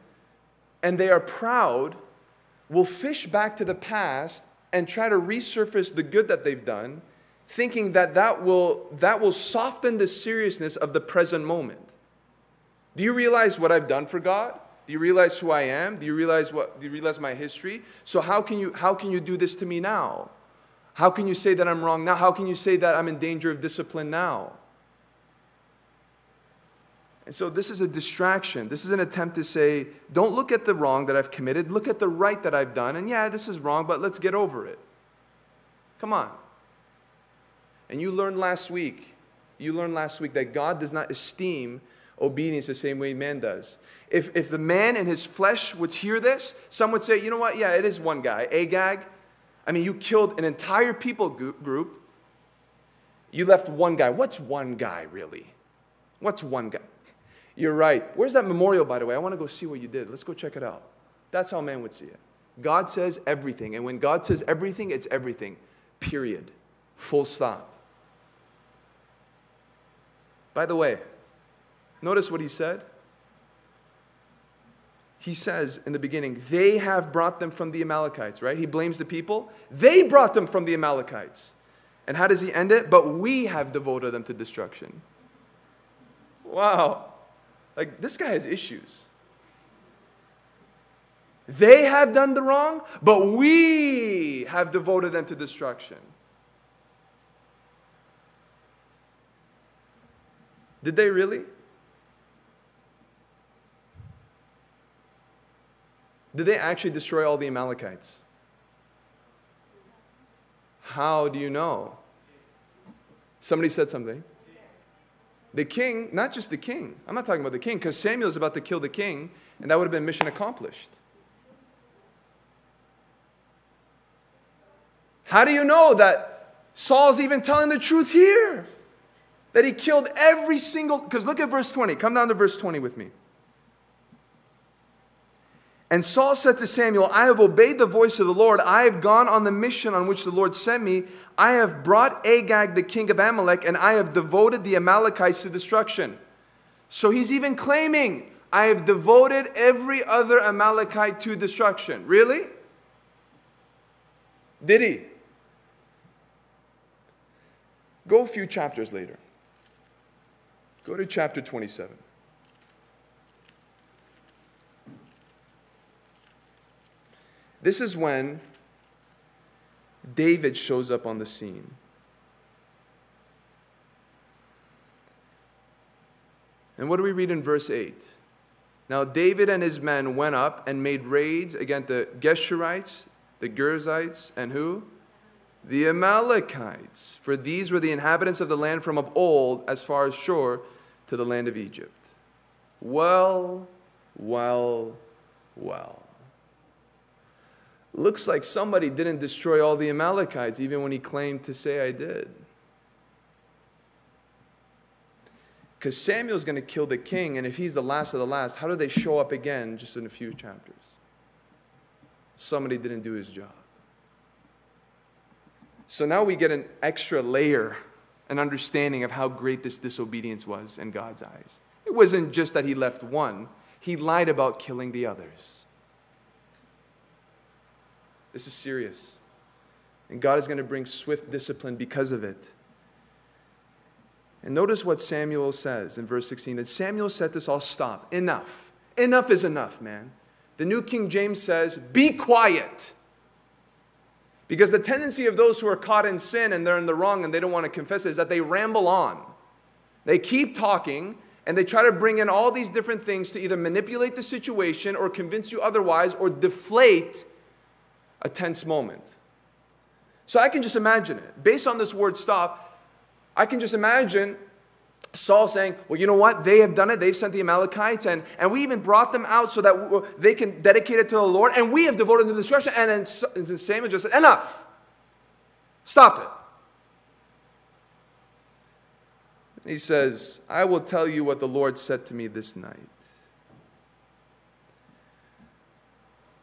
and they are proud, will fish back to the past and try to resurface the good that they've done, thinking that that will, that will soften the seriousness of the present moment. Do you realize what I've done for God? Do you realize who I am? Do you realize what do you realize my history? So how can you how can you do this to me now? How can you say that I'm wrong now? How can you say that I'm in danger of discipline now? And so this is a distraction. This is an attempt to say, don't look at the wrong that I've committed, look at the right that I've done. And yeah, this is wrong, but let's get over it. Come on. And you learned last week, you learned last week that God does not esteem obedience the same way man does. If, if the man in his flesh would hear this, some would say, you know what? Yeah, it is one guy, Agag. I mean, you killed an entire people group. You left one guy. What's one guy, really? What's one guy? You're right. Where's that memorial, by the way? I want to go see what you did. Let's go check it out. That's how man would see it. God says everything. And when God says everything, it's everything. Period. Full stop. By the way, notice what he said. He says in the beginning, they have brought them from the Amalekites, right? He blames the people. They brought them from the Amalekites. And how does he end it? But we have devoted them to destruction. Wow. Like, this guy has issues. They have done the wrong, but we have devoted them to destruction. Did they really? Did they actually destroy all the Amalekites? How do you know? Somebody said something. The king, not just the king, I'm not talking about the king, because Samuel's about to kill the king, and that would have been mission accomplished. How do you know that Saul's even telling the truth here? That he killed every single, because look at verse 20. Come down to verse 20 with me. And Saul said to Samuel, I have obeyed the voice of the Lord. I have gone on the mission on which the Lord sent me. I have brought Agag, the king of Amalek, and I have devoted the Amalekites to destruction. So he's even claiming, I have devoted every other Amalekite to destruction. Really? Did he? Go a few chapters later. Go to chapter 27. This is when David shows up on the scene. And what do we read in verse 8? Now David and his men went up and made raids against the Geshurites, the Girzites, and who? The Amalekites. For these were the inhabitants of the land from of old, as far as Shur to the land of Egypt. Well, well, well. Looks like somebody didn't destroy all the Amalekites, even when he claimed to say, I did. Because Samuel's going to kill the king, and if he's the last of the last, how do they show up again just in a few chapters? Somebody didn't do his job. So now we get an extra layer, an understanding of how great this disobedience was in God's eyes. It wasn't just that he left one, he lied about killing the others. This is serious. And God is going to bring swift discipline because of it. And notice what Samuel says in verse 16 that Samuel said to Saul, Stop, enough. Enough is enough, man. The New King James says, Be quiet. Because the tendency of those who are caught in sin and they're in the wrong and they don't want to confess it is that they ramble on. They keep talking and they try to bring in all these different things to either manipulate the situation or convince you otherwise or deflate a tense moment. So I can just imagine it. Based on this word stop, I can just imagine Saul saying, Well, you know what? They have done it. They've sent the Amalekites, and, and we even brought them out so that they can dedicate it to the Lord, and we have devoted them to destruction. And then the Samuel just said, Enough. Stop it. He says, I will tell you what the Lord said to me this night.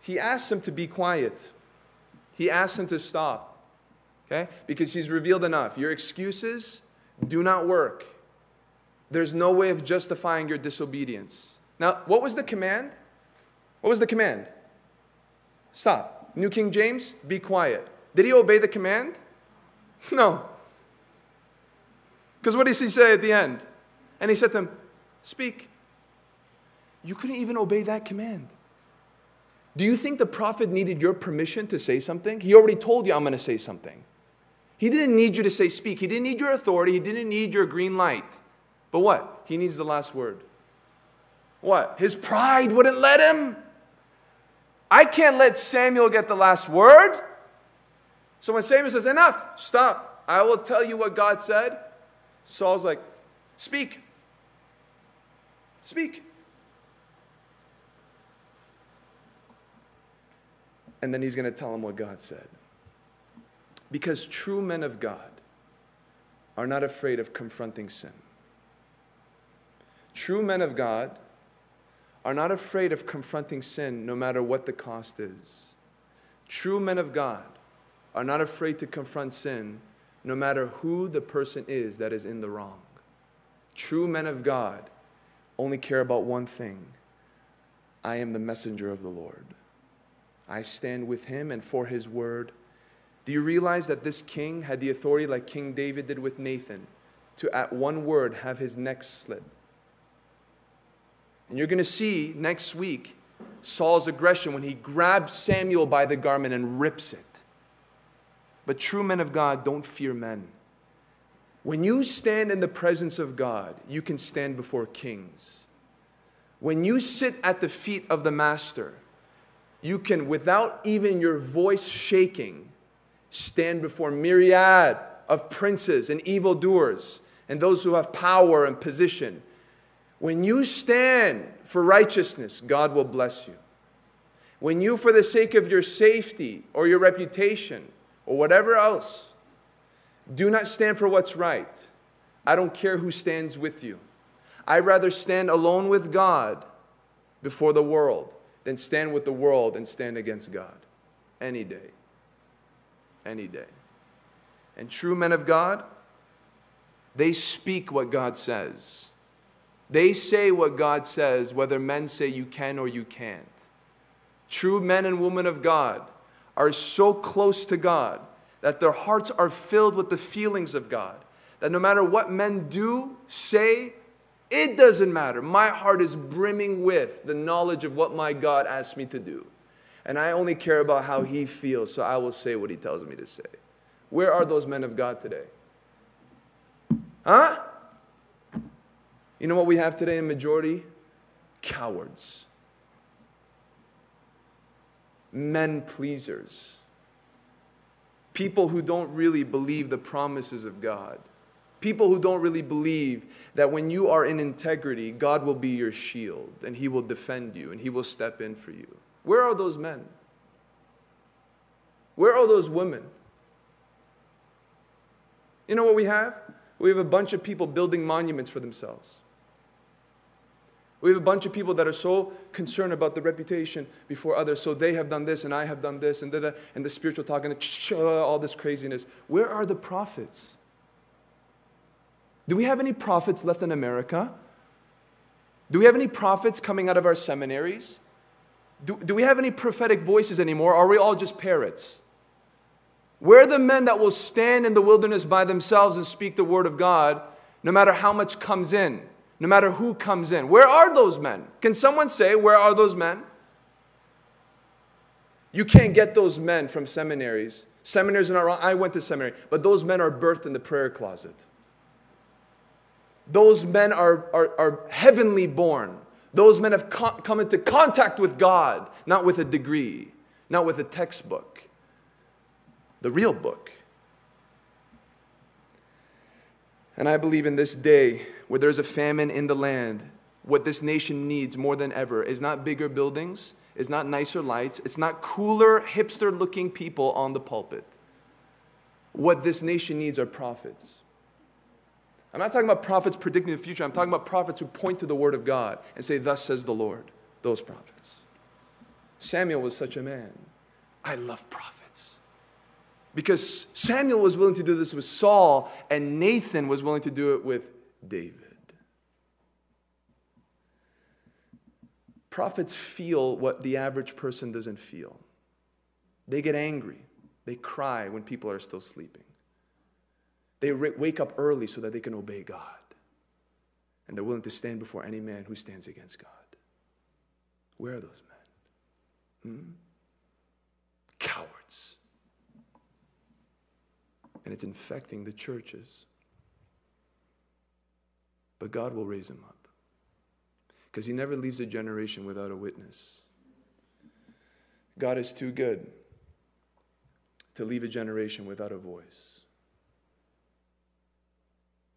He asks him to be quiet. He asks him to stop, okay? Because he's revealed enough. Your excuses do not work. There's no way of justifying your disobedience. Now, what was the command? What was the command? Stop. New King James, be quiet. Did he obey the command? No. Because what does he say at the end? And he said to him, Speak. You couldn't even obey that command. Do you think the prophet needed your permission to say something? He already told you, I'm going to say something. He didn't need you to say speak. He didn't need your authority. He didn't need your green light. But what? He needs the last word. What? His pride wouldn't let him. I can't let Samuel get the last word. So when Samuel says, Enough, stop, I will tell you what God said, Saul's like, Speak. Speak. And then he's going to tell him what God said. Because true men of God are not afraid of confronting sin. True men of God are not afraid of confronting sin no matter what the cost is. True men of God are not afraid to confront sin no matter who the person is that is in the wrong. True men of God only care about one thing I am the messenger of the Lord. I stand with him and for his word. Do you realize that this king had the authority, like King David did with Nathan, to at one word have his neck slit? And you're going to see next week Saul's aggression when he grabs Samuel by the garment and rips it. But true men of God don't fear men. When you stand in the presence of God, you can stand before kings. When you sit at the feet of the Master, you can, without even your voice shaking, stand before myriad of princes and evildoers and those who have power and position. When you stand for righteousness, God will bless you. When you, for the sake of your safety or your reputation or whatever else, do not stand for what's right, I don't care who stands with you. I'd rather stand alone with God before the world than stand with the world and stand against God any day. Any day. And true men of God, they speak what God says. They say what God says, whether men say you can or you can't. True men and women of God are so close to God that their hearts are filled with the feelings of God. That no matter what men do, say, it doesn't matter. My heart is brimming with the knowledge of what my God asked me to do. And I only care about how he feels, so I will say what he tells me to say. Where are those men of God today? Huh? You know what we have today in majority? Cowards. Men pleasers. People who don't really believe the promises of God. People who don't really believe that when you are in integrity, God will be your shield and He will defend you and He will step in for you. Where are those men? Where are those women? You know what we have? We have a bunch of people building monuments for themselves. We have a bunch of people that are so concerned about the reputation before others. So they have done this, and I have done this, and, da-da, and the spiritual talk, and the all this craziness. Where are the prophets? Do we have any prophets left in America? Do we have any prophets coming out of our seminaries? Do, do we have any prophetic voices anymore? Are we all just parrots? Where are the men that will stand in the wilderness by themselves and speak the word of God no matter how much comes in? no matter who comes in. Where are those men? Can someone say, Where are those men? You can't get those men from seminaries. Seminaries are not wrong. I went to seminary, but those men are birthed in the prayer closet. Those men are, are, are heavenly born. Those men have co- come into contact with God, not with a degree, not with a textbook, the real book. And I believe in this day, where there's a famine in the land, what this nation needs more than ever is not bigger buildings, is not nicer lights, it's not cooler, hipster looking people on the pulpit. What this nation needs are prophets. I'm not talking about prophets predicting the future. I'm talking about prophets who point to the word of God and say, Thus says the Lord. Those prophets. Samuel was such a man. I love prophets. Because Samuel was willing to do this with Saul, and Nathan was willing to do it with David. Prophets feel what the average person doesn't feel. They get angry. They cry when people are still sleeping. They wake up early so that they can obey God. And they're willing to stand before any man who stands against God. Where are those men? Hmm? Cowards. And it's infecting the churches but God will raise him up. because He never leaves a generation without a witness. God is too good to leave a generation without a voice.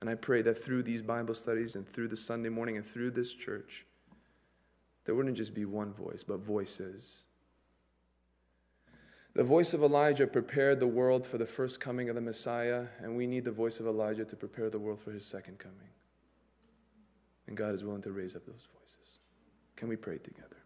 And I pray that through these Bible studies and through the Sunday morning and through this church, there wouldn't just be one voice, but voices. The voice of Elijah prepared the world for the first coming of the Messiah, and we need the voice of Elijah to prepare the world for his second coming. And God is willing to raise up those voices. Can we pray together?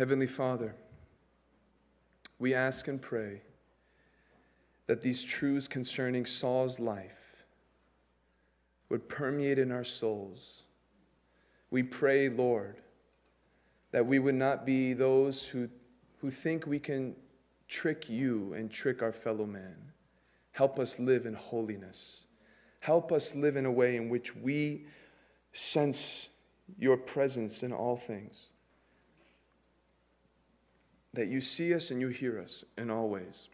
Heavenly Father, we ask and pray that these truths concerning Saul's life would permeate in our souls. We pray, Lord, that we would not be those who, who think we can trick you and trick our fellow man. Help us live in holiness. Help us live in a way in which we sense your presence in all things that you see us and you hear us in all ways.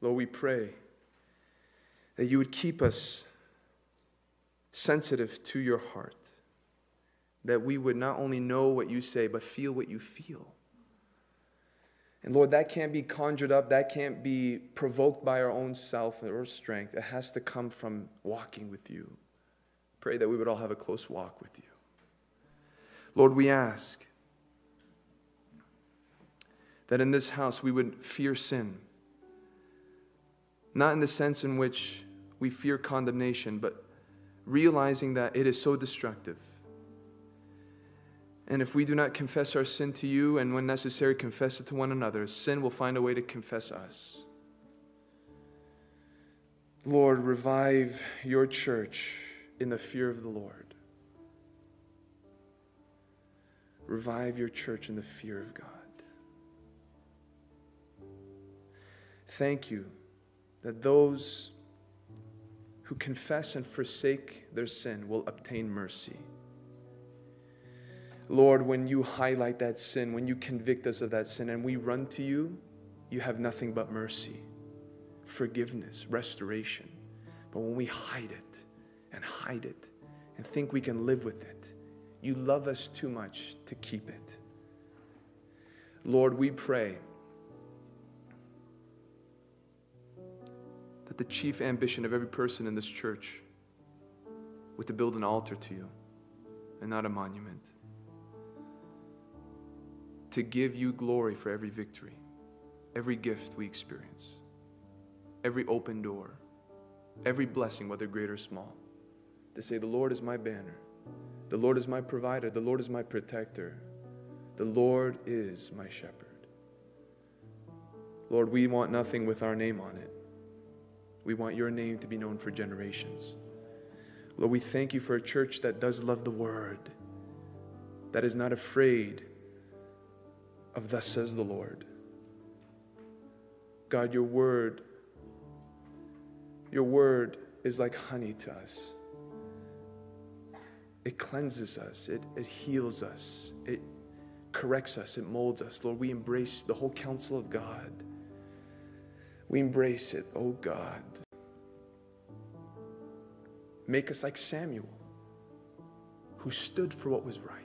Lord, we pray that you would keep us sensitive to your heart, that we would not only know what you say, but feel what you feel. And Lord, that can't be conjured up, that can't be provoked by our own self or strength. It has to come from walking with you. Pray that we would all have a close walk with you. Lord, we ask that in this house we would fear sin. Not in the sense in which we fear condemnation, but realizing that it is so destructive. And if we do not confess our sin to you, and when necessary, confess it to one another, sin will find a way to confess us. Lord, revive your church in the fear of the Lord. Revive your church in the fear of God. Thank you that those who confess and forsake their sin will obtain mercy. Lord, when you highlight that sin, when you convict us of that sin, and we run to you, you have nothing but mercy, forgiveness, restoration. But when we hide it and hide it and think we can live with it, you love us too much to keep it. Lord, we pray that the chief ambition of every person in this church was to build an altar to you and not a monument. To give you glory for every victory, every gift we experience, every open door, every blessing, whether great or small. To say, The Lord is my banner, the Lord is my provider, the Lord is my protector, the Lord is my shepherd. Lord, we want nothing with our name on it. We want your name to be known for generations. Lord, we thank you for a church that does love the word, that is not afraid of thus says the Lord. God, your word, your word is like honey to us. It cleanses us, it, it heals us, it corrects us, it molds us. Lord, we embrace the whole counsel of God. We embrace it, oh God. Make us like Samuel, who stood for what was right,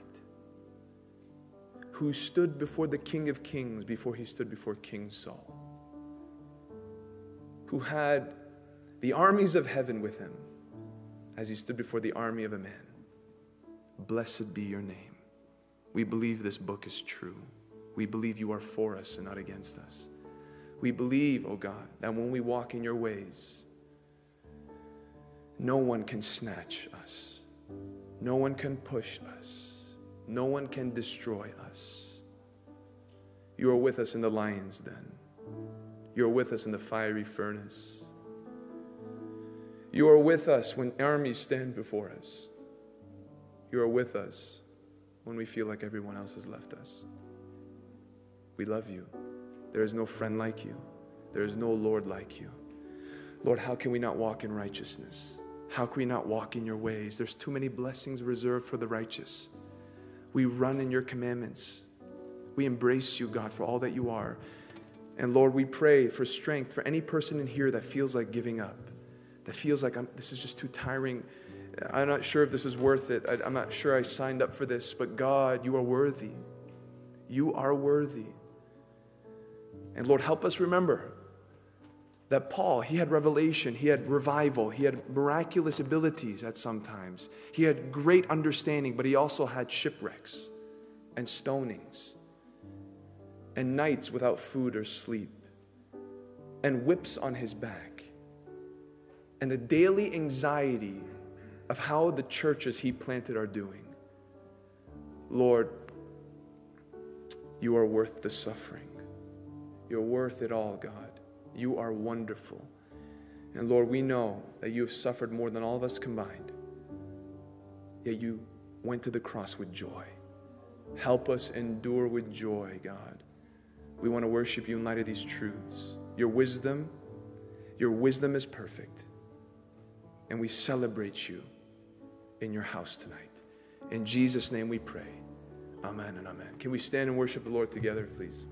who stood before the King of Kings before he stood before King Saul, who had the armies of heaven with him as he stood before the army of a man. Blessed be your name. We believe this book is true. We believe you are for us and not against us. We believe, oh God, that when we walk in your ways, no one can snatch us, no one can push us, no one can destroy us. You are with us in the lion's den, you are with us in the fiery furnace. You are with us when armies stand before us. You are with us when we feel like everyone else has left us. We love you. There is no friend like you. There is no Lord like you. Lord, how can we not walk in righteousness? How can we not walk in your ways? There's too many blessings reserved for the righteous. We run in your commandments. We embrace you, God, for all that you are. And Lord, we pray for strength for any person in here that feels like giving up, that feels like this is just too tiring. I'm not sure if this is worth it. I, I'm not sure I signed up for this, but God, you are worthy. You are worthy. And Lord, help us remember that Paul, he had revelation, he had revival, he had miraculous abilities at some times. He had great understanding, but he also had shipwrecks and stonings and nights without food or sleep and whips on his back and the daily anxiety of how the churches he planted are doing. Lord, you are worth the suffering. You're worth it all, God. You are wonderful. And Lord, we know that you have suffered more than all of us combined. Yet you went to the cross with joy. Help us endure with joy, God. We want to worship you in light of these truths. Your wisdom, your wisdom is perfect. And we celebrate you in your house tonight. In Jesus' name we pray. Amen and amen. Can we stand and worship the Lord together, please?